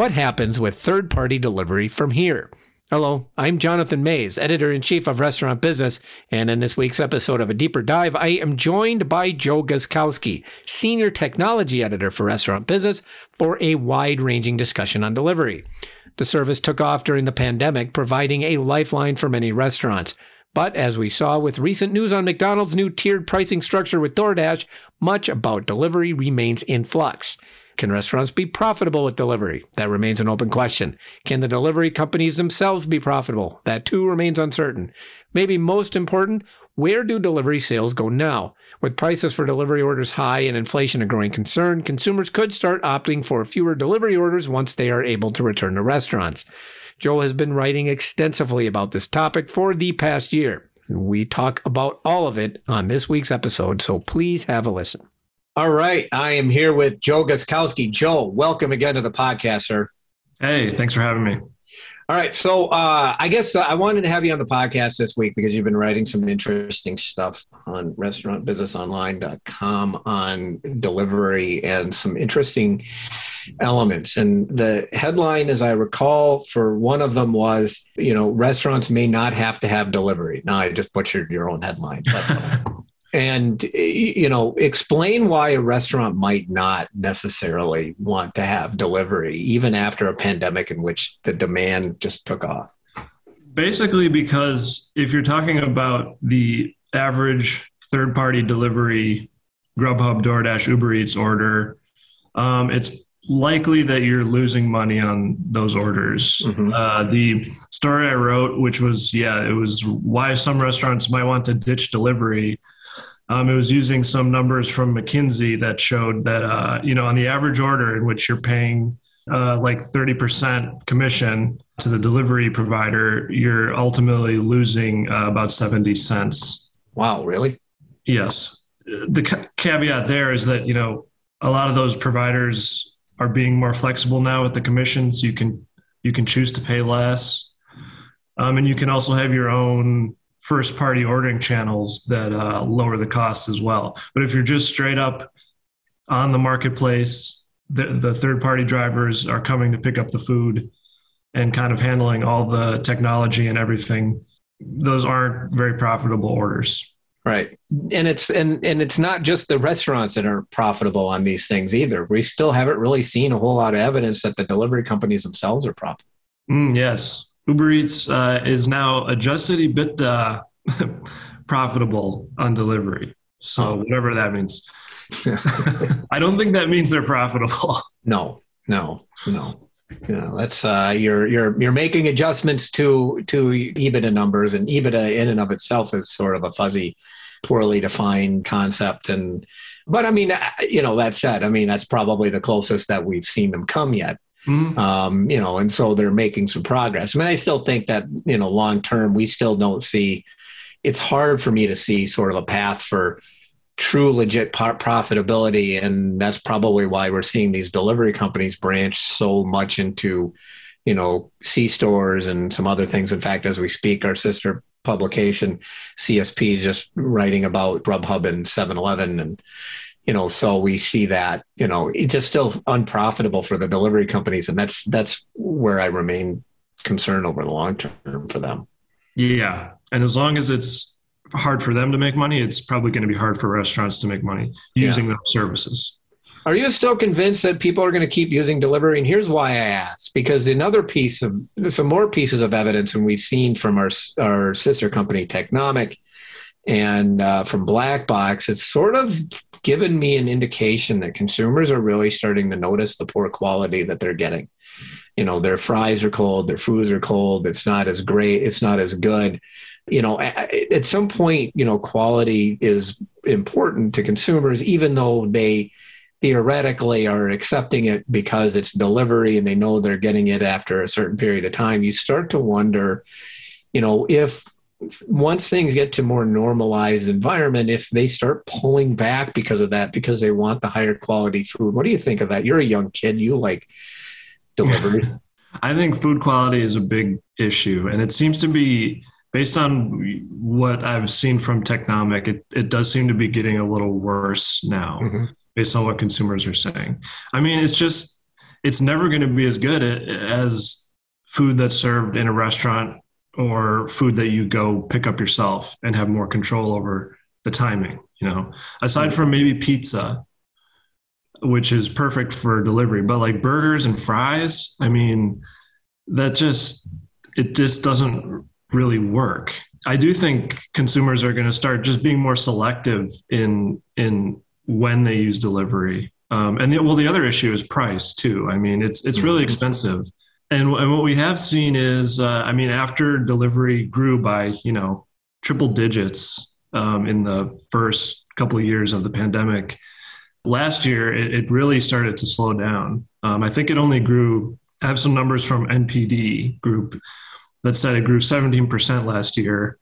What happens with third party delivery from here? Hello, I'm Jonathan Maze, editor in chief of Restaurant Business, and in this week's episode of A Deeper Dive, I am joined by Joe Guszkowski, senior technology editor for Restaurant Business, for a wide ranging discussion on delivery. The service took off during the pandemic, providing a lifeline for many restaurants. But as we saw with recent news on McDonald's new tiered pricing structure with DoorDash, much about delivery remains in flux. Can restaurants be profitable with delivery? That remains an open question. Can the delivery companies themselves be profitable? That too remains uncertain. Maybe most important, where do delivery sales go now? With prices for delivery orders high and inflation a growing concern, consumers could start opting for fewer delivery orders once they are able to return to restaurants. Joel has been writing extensively about this topic for the past year. We talk about all of it on this week's episode, so please have a listen. All right. I am here with Joe Guszkowski. Joe, welcome again to the podcast, sir. Hey, thanks for having me. All right. So uh, I guess uh, I wanted to have you on the podcast this week because you've been writing some interesting stuff on restaurantbusinessonline.com on delivery and some interesting elements. And the headline, as I recall, for one of them was, you know, restaurants may not have to have delivery. Now I just butchered your own headline. But, uh, and you know explain why a restaurant might not necessarily want to have delivery even after a pandemic in which the demand just took off basically because if you're talking about the average third party delivery grubhub doordash uber eats order um, it's likely that you're losing money on those orders mm-hmm. uh, the story i wrote which was yeah it was why some restaurants might want to ditch delivery um, it was using some numbers from McKinsey that showed that uh, you know on the average order in which you're paying uh, like 30% commission to the delivery provider, you're ultimately losing uh, about 70 cents. Wow, really? Yes. The ca- caveat there is that you know a lot of those providers are being more flexible now with the commissions. You can you can choose to pay less, um, and you can also have your own first party ordering channels that uh, lower the cost as well. But if you're just straight up on the marketplace, the, the third party drivers are coming to pick up the food and kind of handling all the technology and everything. Those aren't very profitable orders. Right. And it's and and it's not just the restaurants that are profitable on these things either. We still haven't really seen a whole lot of evidence that the delivery companies themselves are profitable. Mm, yes. Uber Eats uh, is now adjusted EBITDA profitable on delivery. So whatever that means. I don't think that means they're profitable. No, no, no. Know, that's uh, you're you're you're making adjustments to to EBITDA numbers, and EBITDA in and of itself is sort of a fuzzy, poorly defined concept. And but I mean, uh, you know, that said, I mean that's probably the closest that we've seen them come yet. Mm-hmm. Um, you know, and so they're making some progress. I mean, I still think that you know, long term, we still don't see. It's hard for me to see sort of a path for true legit profitability, and that's probably why we're seeing these delivery companies branch so much into, you know, C stores and some other things. In fact, as we speak, our sister publication CSP is just writing about Grubhub and 7-Eleven and you know so we see that you know it's just still unprofitable for the delivery companies and that's that's where i remain concerned over the long term for them yeah and as long as it's hard for them to make money it's probably going to be hard for restaurants to make money using yeah. those services are you still convinced that people are going to keep using delivery? And here's why I ask: because another piece of some more pieces of evidence, and we've seen from our our sister company Technomic and uh, from Black Box, it's sort of given me an indication that consumers are really starting to notice the poor quality that they're getting. You know, their fries are cold, their foods are cold, it's not as great, it's not as good. You know, at some point, you know, quality is important to consumers, even though they theoretically are accepting it because it's delivery and they know they're getting it after a certain period of time. You start to wonder, you know, if once things get to more normalized environment if they start pulling back because of that because they want the higher quality food what do you think of that? You're a young kid you like delivery. I think food quality is a big issue and it seems to be based on what i've seen from technomic it, it does seem to be getting a little worse now mm-hmm. based on what consumers are saying. I mean it's just it's never going to be as good as food that's served in a restaurant or food that you go pick up yourself and have more control over the timing you know? Aside from maybe pizza which is perfect for delivery but like burgers and fries i mean that just it just doesn't really work. I do think consumers are going to start just being more selective in in when they use delivery. Um, and the, well the other issue is price too. I mean it's it's really mm-hmm. expensive and, and what we have seen is, uh, I mean, after delivery grew by, you know, triple digits um, in the first couple of years of the pandemic, last year it, it really started to slow down. Um, I think it only grew, I have some numbers from NPD group that said it grew 17% last year,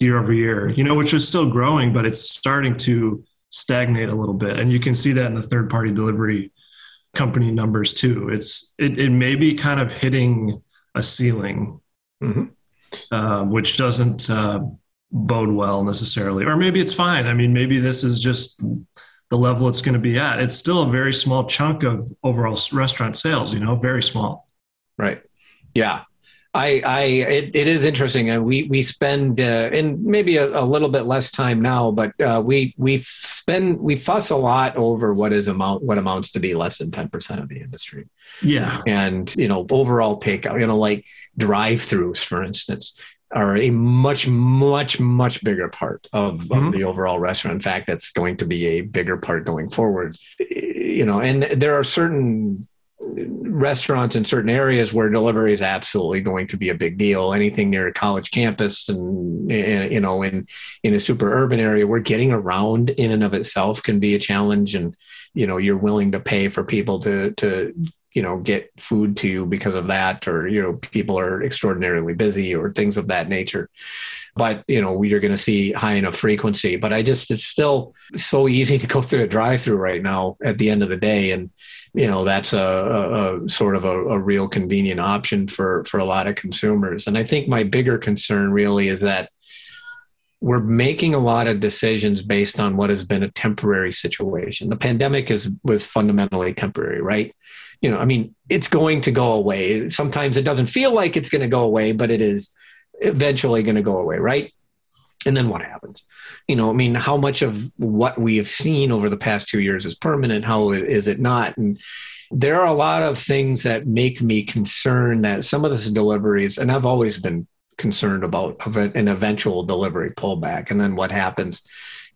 year over year, you know, which is still growing, but it's starting to stagnate a little bit. And you can see that in the third party delivery company numbers too. It's it, it may be kind of hitting a ceiling, mm-hmm. uh, which doesn't uh, bode well necessarily. Or maybe it's fine. I mean, maybe this is just the level it's going to be at. It's still a very small chunk of overall restaurant sales. You know, very small. Right. Yeah. I, I it, it is interesting, and we we spend uh, and maybe a, a, little bit less time now, but uh, we we spend we fuss a lot over what is amount what amounts to be less than ten percent of the industry. Yeah, and you know overall takeout, you know like drive-throughs, for instance, are a much much much bigger part of, mm-hmm. of the overall restaurant. In fact, that's going to be a bigger part going forward. You know, and there are certain restaurants in certain areas where delivery is absolutely going to be a big deal. Anything near a college campus and, eh, you know, in, in a super urban area where getting around in and of itself can be a challenge. And, you know, you're willing to pay for people to, to, you know, get food to you because of that, or, you know, people are extraordinarily busy or things of that nature. But, you know, you're going to see high enough frequency. But I just, it's still so easy to go through a drive through right now at the end of the day. And, you know that's a, a, a sort of a, a, real convenient option for for a lot of consumers and i think my bigger concern really is that we're making a lot of decisions based on what has been a temporary situation the pandemic is was fundamentally temporary right you know i mean it's going to go away. Sometimes it doesn't feel like it's going to go away but it is eventually going to go away right? And then what happens? You know i mean how much of what we have seen over the past two years is permanent? How is it not? And there are a lot of things that make me concerned that some of this deliveries and i've always been concerned about an eventual delivery pullback. And then what happens?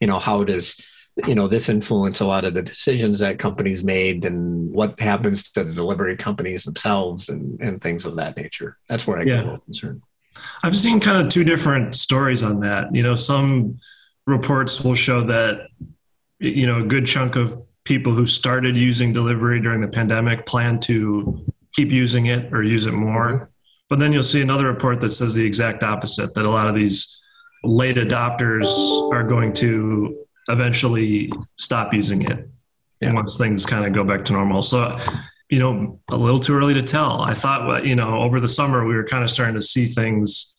You know how does you know this influence a lot of the decisions that companies made and what happens to the delivery companies themselves and, and things of that nature that's where i get yeah. a little concerned I've seen kind of two different stories on that. You know, some reports will show that you know a good chunk of people who started using delivery during the pandemic plan to keep using it or use it more. Mm-hmm. But then you'll see another report that says the exact opposite that a lot of these late adopters are going to eventually stop using it yeah. once things kind of go back to normal. So you know, a little too early to tell. I thought, you know, over the summer we were kind of starting to see things,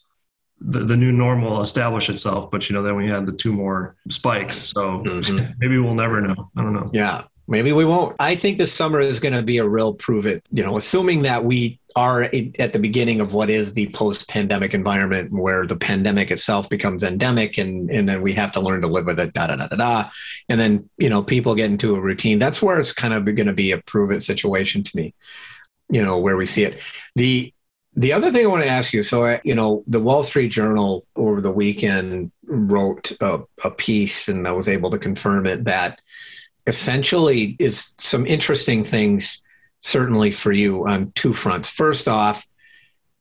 the, the new normal establish itself. But you know, then we had the two more spikes. So mm-hmm. maybe we'll never know. I don't know. Yeah, maybe we won't. I think this summer is going to be a real prove it. You know, assuming that we are at the beginning of what is the post-pandemic environment where the pandemic itself becomes endemic and, and then we have to learn to live with it da da da da da. And then you know people get into a routine. That's where it's kind of going to be a prove it situation to me you know where we see it. The the other thing i want to ask you so I, you know the wall street journal over the weekend wrote a, a piece and i was able to confirm it that essentially is some interesting things certainly for you on two fronts. First off,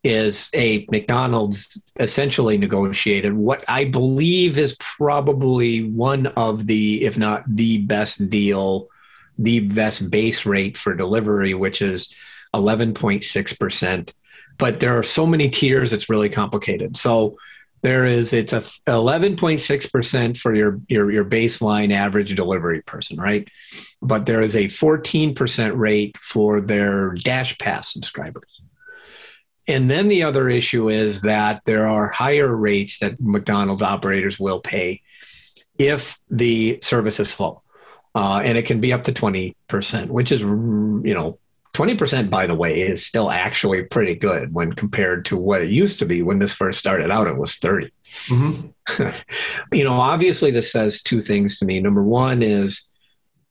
is a McDonald's essentially negotiated what I believe is probably one of the, if not the best deal, the best base rate for delivery, which is 11.6%. But there are so many tiers, it's really complicated. So there is it's a 11.6% for your, your your baseline average delivery person right? But there is a 14% rate for their DashPass subscribers. And then the other issue is that there are higher rates that mcdonald's operators will pay if the service is slow. Uh, and it can be up to 20% which is you know 20%, by the way, is still actually pretty good when compared to what it used to be when this first started out. It was 30. Mm-hmm. you know, obviously, this says two things to me. Number one is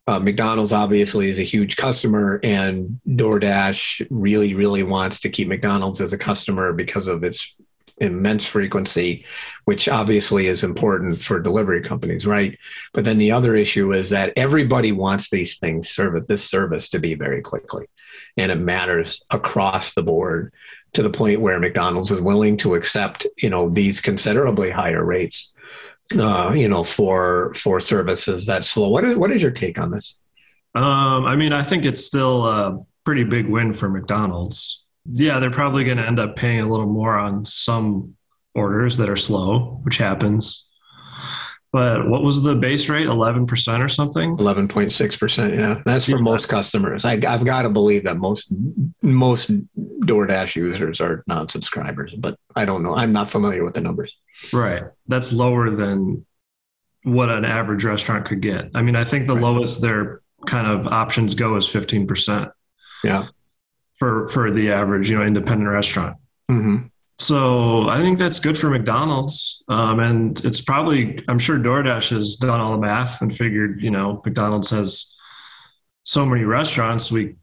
uh, McDonald's obviously is a huge customer, and DoorDash really, really wants to keep McDonald's as a customer because of its immense frequency, which obviously is important for delivery companies, right? But then the other issue is that everybody wants these things serve this service to be very quickly, and it matters across the board to the point where McDonald's is willing to accept, you know, these considerably higher rates uh, you know, for for services that slow. What is what is your take on this? Um, I mean, I think it's still a pretty big win for McDonald's. Yeah, they're probably going to end up paying a little more on some orders that are slow, which happens. But what was the base rate? Eleven percent or something? Eleven point six percent. Yeah, that's for yeah. most customers. I, have got to believe that most most DoorDash users are non-subscribers, but I don't know. I'm not familiar with the numbers. Right, that's lower than what an average restaurant could get. I mean, I think the right. lowest their kind of options go is fifteen percent. Yeah, for for the average, you know, independent restaurant. Mm-hmm. So I think that's good for McDonald's. Um, and it's probably, I'm sure DoorDash has done all the math and figured, you know, McDonald's has so many restaurants. We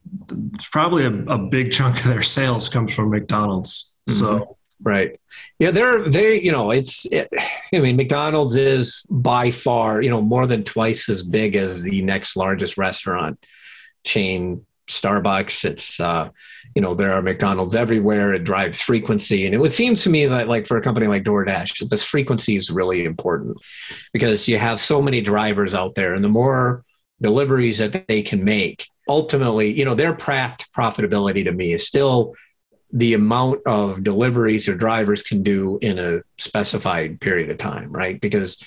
probably a, a big chunk of their sales comes from McDonald's. Mm-hmm. So, right. Yeah, they're, they, you know, it's, it, I mean, McDonald's is by far, you know, more than twice as big as the next largest restaurant chain, Starbucks. It's, uh, you know there are mcdonald's everywhere it drives frequency. And it would seem to me that like for a company like doordash this frequency is really important because you have so many drivers out there and the more deliveries that they can make ultimately you know their path to profitability to me is still the amount of deliveries or drivers can do in a specified period of time right? Because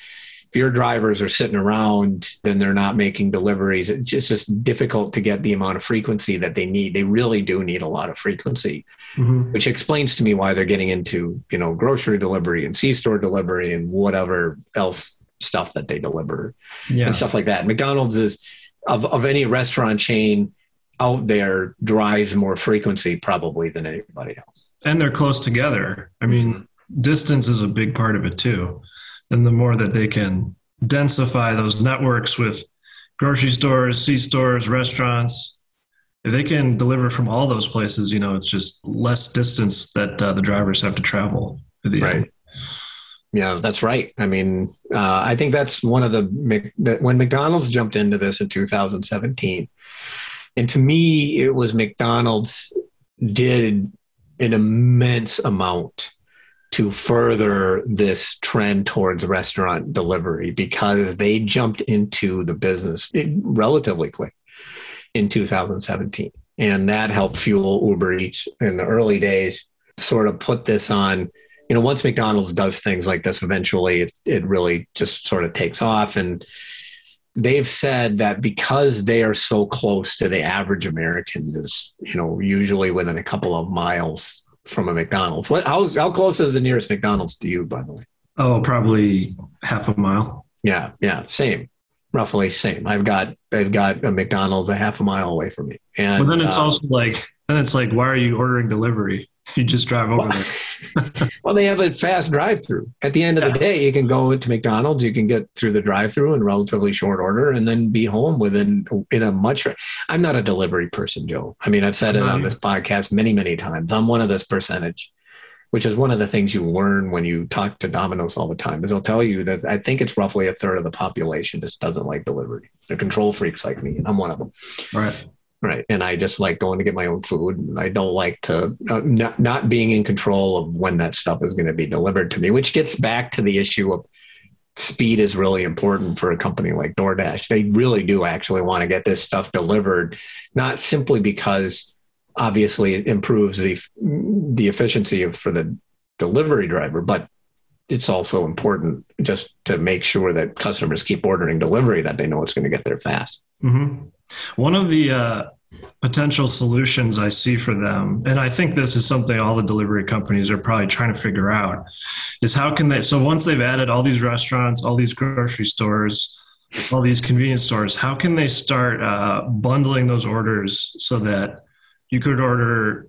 if your drivers are sitting around then they're not making deliveries it's just, just difficult to get the amount of frequency that they need they really do need a lot of frequency mm-hmm. which explains to me why they're getting into you know grocery delivery and c-store delivery and whatever else stuff that they deliver yeah. and stuff like that mcdonald's is of, of any restaurant chain out there drives more frequency probably than anybody else and they're close together i mean mm-hmm. distance is a big part of it too and the more that they can densify those networks with grocery stores, C stores, restaurants, if they can deliver from all those places, you know, it's just less distance that uh, the drivers have to travel. right. End. Yeah, that's right. I mean, uh, I think that's one of the that when McDonald's jumped into this in 2017, and to me, it was McDonald's did an immense amount to further this trend towards restaurant delivery because they jumped into the business relatively quick in 2017. And that helped fuel Uber Eats in the early days, sort of put this on. You know, once McDonald's does things like this, eventually it, it really just sort of takes off. And they've said that because they are so close to the average American, is, you know, usually within a couple of miles from a McDonald's. What, how, how close is the nearest McDonald's to you, by the way? Oh, probably half a mile. Yeah, yeah, same, roughly same. I've got I've got a McDonald's a half a mile away from me. And well, then it's um, also like then it's like, why are you ordering delivery? You just drive over there. well, they have a fast drive-through. At the end of yeah. the day, you can go to McDonald's, you can get through the drive-through in relatively short order, and then be home within in a much. I'm not a delivery person, Joe. I mean, I've said it on this podcast many, many times. I'm one of this percentage, which is one of the things you learn when you talk to Domino's all the time. Is they'll tell you that I think it's roughly a third of the population just doesn't like delivery. They're control freaks like me, and I'm one of them. Right. Right. And I just like going to get my own food. I don't like to uh, not, not being in control of when that stuff is going to be delivered to me, which gets back to the issue of speed is really important for a company like DoorDash. They really do actually want to get this stuff delivered, not simply because obviously it improves the the efficiency of for the delivery driver, but it's also important just to make sure that customers keep ordering delivery that they know it's going to get there fast. Mm-hmm. One of the uh, potential solutions I see for them, and I think this is something all the delivery companies are probably trying to figure out, is how can they? So once they've added all these restaurants, all these grocery stores, all these convenience stores, how can they start uh, bundling those orders so that you could order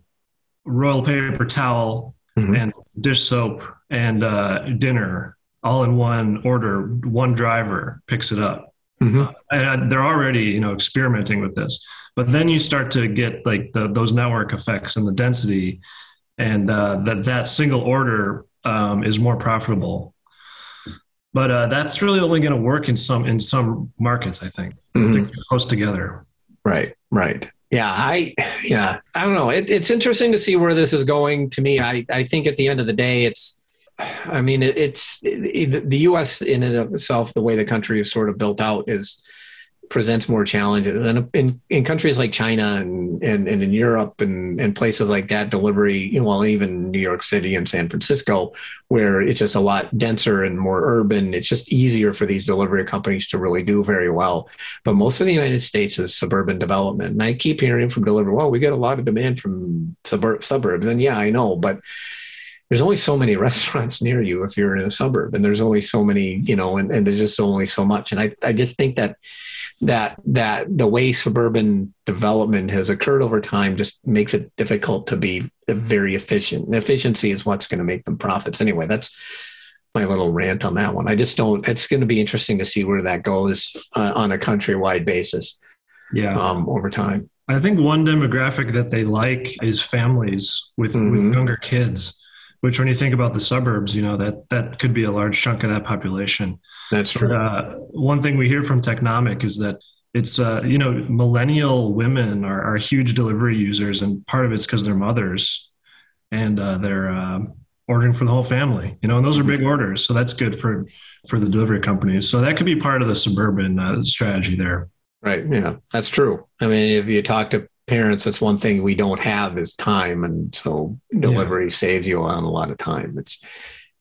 royal paper towel mm-hmm. and dish soap and uh, dinner all in one order. One driver picks it up. Mm-hmm. Uh, and they're already, you know, experimenting with this. But then you start to get like the, those network effects and the density, and uh, that that single order um, is more profitable. But uh, that's really only going to work in some in some markets, I think. Mm-hmm. close together. Right. Right. Yeah, I yeah, I don't know. It, it's interesting to see where this is going. To me, I I think at the end of the day, it's I mean, it, it's it, the U.S. in and of itself, the way the country is sort of built out is presents more challenges. And in, in countries like China and, and, and in Europe and, and places like that, delivery, you know, well, even New York City and San Francisco, where it's just a lot denser and more urban, it's just easier for these delivery companies to really do very well. But most of the United States is suburban development. And I keep hearing from delivery, well, we get a lot of demand from suburb- suburbs. And yeah, I know, but there's only so many restaurants near you if you're in a suburb and there's only so many you know and, and there's just only so much. And I, I just think that that that the way suburban development has occurred over time just makes it difficult to be very efficient. And efficiency is what's going to make them profits. Anyway that's my little rant on that one. I just don't it's going to be interesting to see where that goes uh, on a countrywide basis yeah. um, over time. I think one demographic that they like is families with mm-hmm. with younger kids which when you think about the suburbs, you know, that that could be a large chunk of that population. That's true. Uh, one thing we hear from Technomic is that it's, uh, you know, millennial women are, are huge delivery users, and part of it's because they're mothers and uh, they're uh, ordering for the whole family, you know, and those are big orders. So that's good for, for the delivery companies. So that could be part of the suburban uh, strategy there. Right. Yeah, that's true. I mean, if you talk to parents, that's one thing we don't have is time. And so delivery yeah. saves you on a lot of time. It's,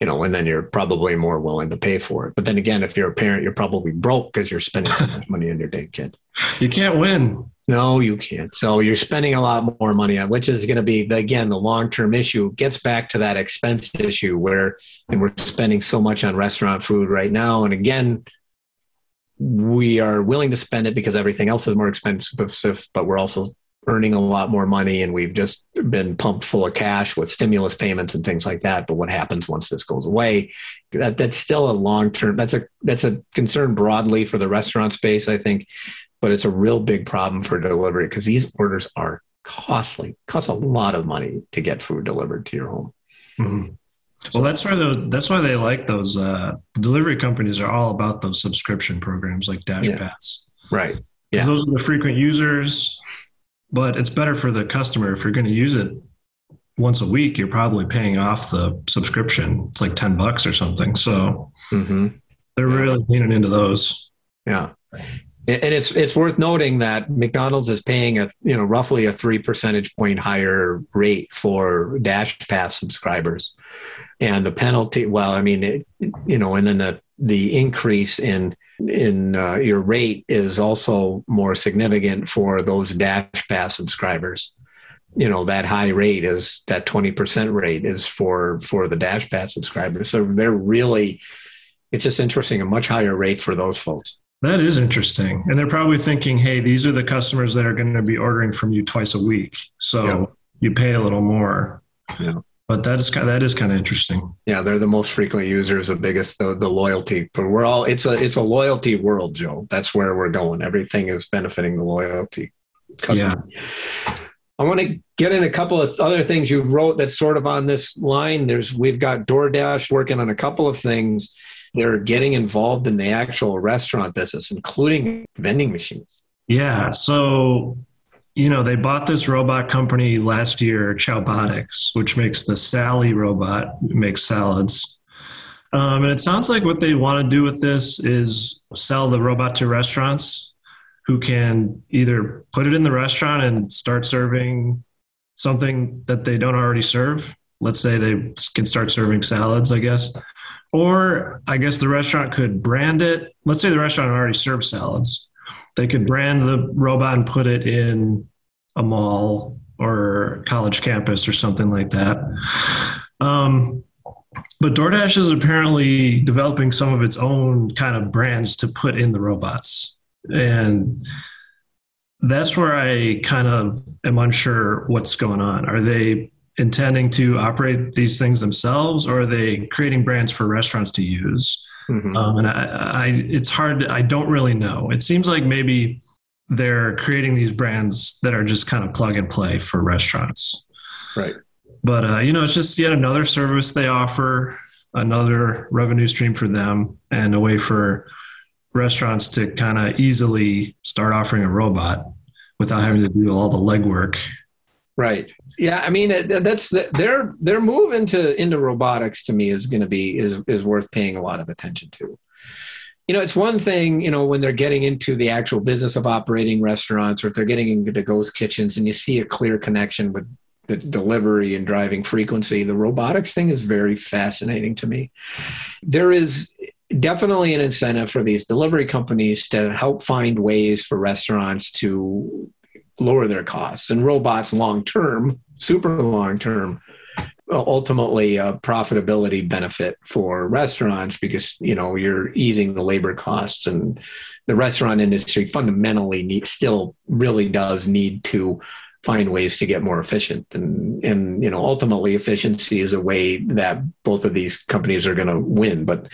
you know, and then you're probably more willing to pay for it. But then again, if you're a parent, you're probably broke because you're spending so much money on your day kid. You can't win. No, you can't. So you're spending a lot more money on, which is going to be again the long-term issue. Gets back to that expense issue where, and we're spending so much on restaurant food right now. And again, we are willing to spend it because everything else is more expensive, but we're also earning a lot more money and we've just been pumped full of cash with stimulus payments and things like that. But what happens once this goes away? That that's still a long term that's a that's a concern broadly for the restaurant space i think. But it's a real big problem for delivery because these orders are costly costs a lot of money to get food delivered to your home. Mm-hmm. well that's why those that's why they like those uh, delivery companies are all about those subscription programs like dash yeah. pass right. Yeah. those are the frequent users but it's better for the customer if you're going to use it once a week you're probably paying off the subscription it's like 10 bucks or something so mm-hmm. they're yeah. really leaning into those yeah and it's it's worth noting that McDonald's is paying a you know roughly a three percentage point higher rate for DashPass subscribers, and the penalty. Well, I mean, it, you know, and then the the increase in in uh, your rate is also more significant for those dash pass subscribers. You know that high rate is that 20% rate is for for the DashPass subscribers. So they're really it's just interesting a much higher rate for those folks. That is interesting. And they're probably thinking hey these are the customers that are going to be ordering from you twice a week. So yeah. you pay a little more. Yeah but that is kind of, that is kind of interesting. Yeah, they're the most frequent users, the biggest, the, the loyalty. But we're all it's a it's a loyalty world, Joe. That's where we're going. Everything is benefiting the loyalty. Customer. Yeah. I want to get in a couple of other things you wrote that's sort of on this line. There's we've got DoorDash working on a couple of things. They're getting involved in the actual restaurant business, including vending machines. Yeah. So you know, they bought this robot company last year, Chowbotics, which makes the Sally robot, makes salads. Um, and it sounds like what they want to do with this is sell the robot to restaurants who can either put it in the restaurant and start serving something that they don't already serve. Let's say they can start serving salads, I guess. Or I guess the restaurant could brand it. Let's say the restaurant already serves salads they could brand the robot and put it in a mall or college campus or something like that. Um, but DoorDash is apparently developing some of its own kind of brands to put in the robots. And that's where I kind of am unsure what's going on. Are they intending to operate these things themselves, or are they creating brands for restaurants to use? Mm-hmm. Um, and I, I, it's hard. I don't really know. It seems like maybe they're creating these brands that are just kind of plug and play for restaurants. Right. But uh, you know, it's just yet another service they offer, another revenue stream for them, and a way for restaurants to kind of easily start offering a robot without having to do all the legwork. Right. Yeah. I mean, that's the, their their move into into robotics to me is going to be is is worth paying a lot of attention to. You know, it's one thing, you know, when they're getting into the actual business of operating restaurants or if they're getting into ghost kitchens and you see a clear connection with the delivery and driving frequency. The robotics thing is very fascinating to me. There is definitely an incentive for these delivery companies to help find ways for restaurants to lower their costs. And robots long term super long term uh, ultimately a profitability benefit for restaurants because you know you're easing the labor costs and the restaurant industry fundamentally need, still really does need to find ways to get more efficient. And and you know ultimately efficiency is a way that both of these companies are going to win. But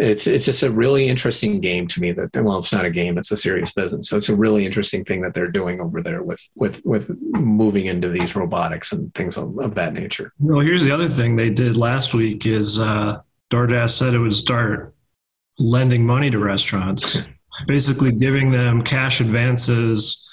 it's it's just a really interesting game to me that well it's not a game it's a serious business. So it's a really interesting thing that they're doing over there with with with moving into these robotics and things of, of that nature. Well here's the other thing they did last week is uh DoorDash said it would start lending money to restaurants basically giving them cash advances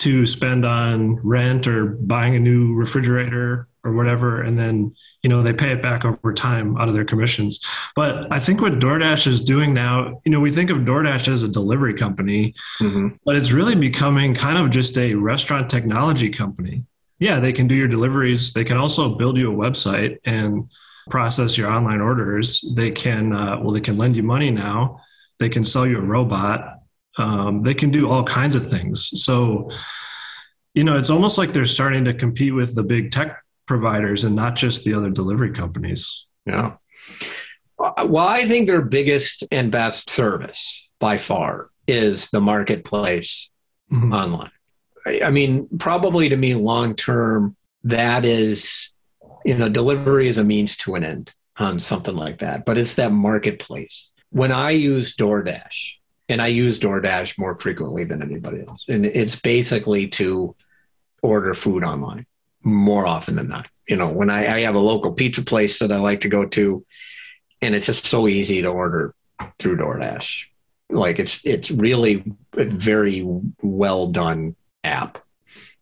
to spend on rent or buying a new refrigerator or whatever and then you know they pay it back over time out of their commissions. But i think what doordash is doing now you know we think of doordash as a delivery company mm-hmm. but it's really becoming kind of just a restaurant technology company. Yeah they can do your deliveries. They can also build you a website and process your online orders. They can uh, well they can lend you money now. They can sell you a robot. Um, they can do all kinds of things. So you know it's almost like they're starting to compete with the big tech providers and not just the other delivery companies. Yeah. Well, I think their biggest and best service by far is the marketplace mm-hmm. online. I mean, probably to me, long term, that is, you know, delivery is a means to an end on something like that, but it's that marketplace. When I use DoorDash, and I use DoorDash more frequently than anybody else, and it's basically to order food online more often than not. You know, when I, I have a local pizza place that I like to go to, and it's just so easy to order through DoorDash. Like it's it's really a very well done app,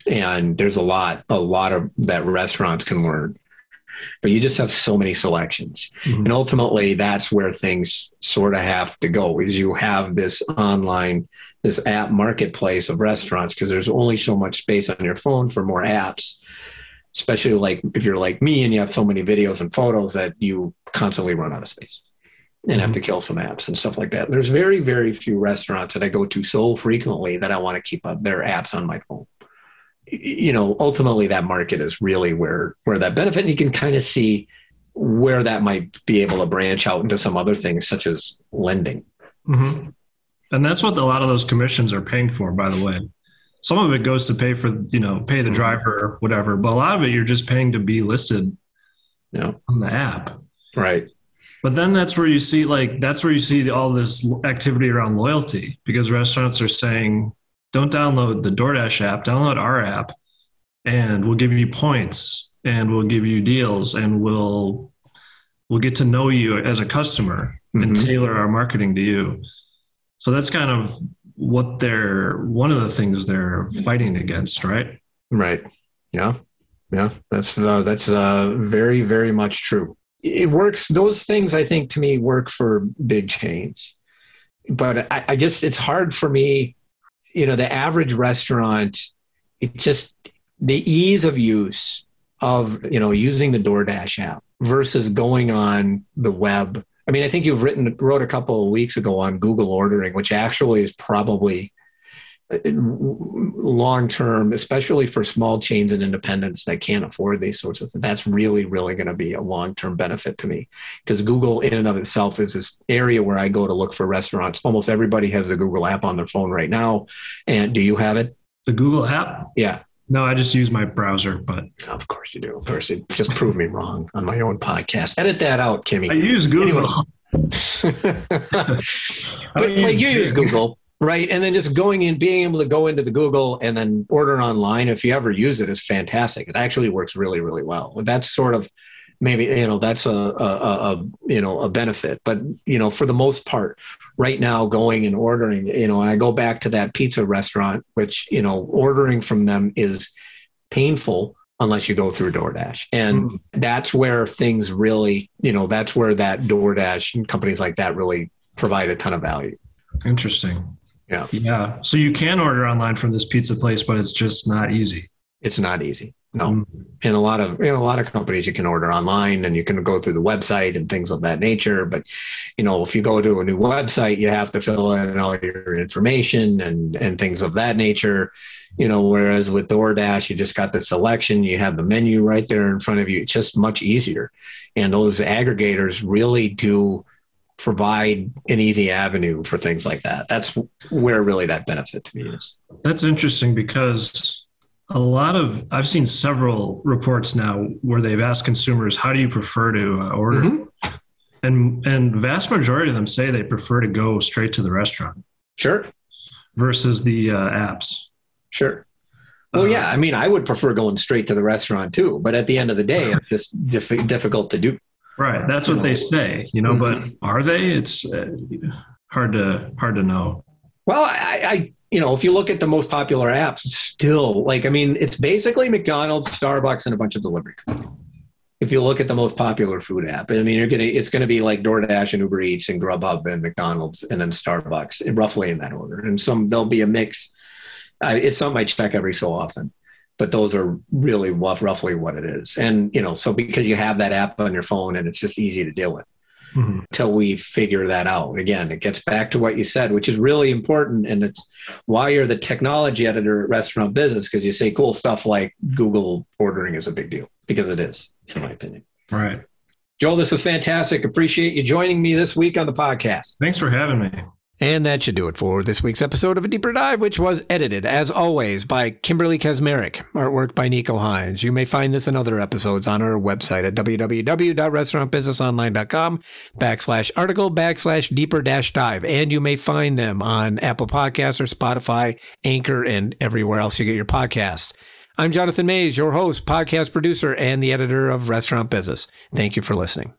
and there's a lot a lot of that restaurants can learn. But you just have so many selections, mm-hmm. and ultimately that's where things sort of have to go. Is you have this online this app marketplace of restaurants because there's only so much space on your phone for more apps especially like if you're like me and you have so many videos and photos that you constantly run out of space and have to mm-hmm. kill some apps and stuff like that. There's very, very few restaurants that I go to so frequently that I want to keep up their apps on my phone. You know, ultimately that market is really where where that benefit and you can kind of see where that might be able to branch out into some other things such as lending. Mm-hmm. And that's what a lot of those commissions are paying for, by the way some of it goes to pay for you know pay the mm-hmm. driver or whatever but a lot of it you're just paying to be listed yeah. on the app right but then that's where you see like that's where you see all this activity around loyalty because restaurants are saying don't download the DoorDash app download our app and we'll give you points and we'll give you deals and we'll we'll get to know you as a customer mm-hmm. and tailor our marketing to you so that's kind of what they're one of the things they're fighting against, right? Right. Yeah. Yeah. That's uh, that's uh, very very much true. It works. Those things I think to me work for big chains, but I, I just it's hard for me. You know, the average restaurant, it just the ease of use of you know using the DoorDash app versus going on the web I mean, I think you've written wrote a couple of weeks ago on Google ordering, which actually is probably uh, long term, especially for small chains and independents that can't afford these sorts of things. That's really, really going to be a long term benefit to me because Google, in and of itself, is this area where I go to look for restaurants. Almost everybody has a Google app on their phone right now. And do you have it? The Google app? Yeah. No, I just use my browser, but of course you do. Of course, you just prove me wrong on my own podcast. Edit that out, Kimmy. I use Google. but like you use Google, right? And then just going in, being able to go into the Google and then order online, if you ever use it, is fantastic. It actually works really, really well. That's sort of maybe you know that's a, a, a, you know a benefit but you know for the most part right now going and ordering you know and i go back to that pizza restaurant which you know ordering from them is painful unless you go through DoorDash. And mm that's where things really, you know, that's where that DoorDash and companies like that really provide a ton of value. Interesting. Yeah. Yeah. So you can order online from this pizza place, but it's just not easy. It's not easy. No. Mm. In a lot of in a lot of companies you can order online and you can go through the website and things of that nature. But you know, if you go to a new website, you have to fill in all your information and and things of that nature. You know, whereas with DoorDash, you just got the selection, you have the menu right there in front of you. It's just much easier. And those aggregators really do provide an easy avenue for things like that. That's where really that benefit to me is. That's interesting because a lot of I've seen several reports now where they've asked consumers, "How do you prefer to uh, order?" Mm-hmm. And and vast majority of them say they prefer to go straight to the restaurant. Sure. Versus the uh, apps. Sure. Well, uh, yeah. I mean, I would prefer going straight to the restaurant too, but at the end of the day, it's just diff- difficult to do. Right. That's what they say, you know. Mm-hmm. But are they? It's uh, hard to hard to know. Well, I, I you know, if you look at the most popular apps, still like, I mean, it's basically McDonald's, Starbucks, and a bunch of delivery. If you look at the most popular food app, I mean, you're gonna, it's going to be like DoorDash and Uber Eats and Grubhub and McDonald's and then Starbucks, roughly in that order. And some there'll be a mix. Uh, it's something I check every so often, but those are really rough, roughly what it is. And you know, so because you have that app on your phone and it's just easy to deal with mm-hmm. until we figure that out. Again, it gets back to what you said, which is really important. And it's why you're the technology editor at Restaurant Business, because you say cool stuff like Google ordering is a big deal, because it is, in my opinion. Right. Joel, this was fantastic. Appreciate you joining me this week on the podcast. Thanks for having me. And that should do it for this week's episode of A Deeper Dive, which was edited, as always, by Kimberly Kazmarek, artwork by Nico Hines. You may find this and other episodes on our website at www.restaurantbusinessonline.com backslash article backslash deeper dash dive. And you may find them on Apple Podcasts or Spotify, Anchor, and everywhere else you get your podcasts. I'm Jonathan Maze, your host, podcast producer, and the editor of Restaurant Business. Thank you for listening.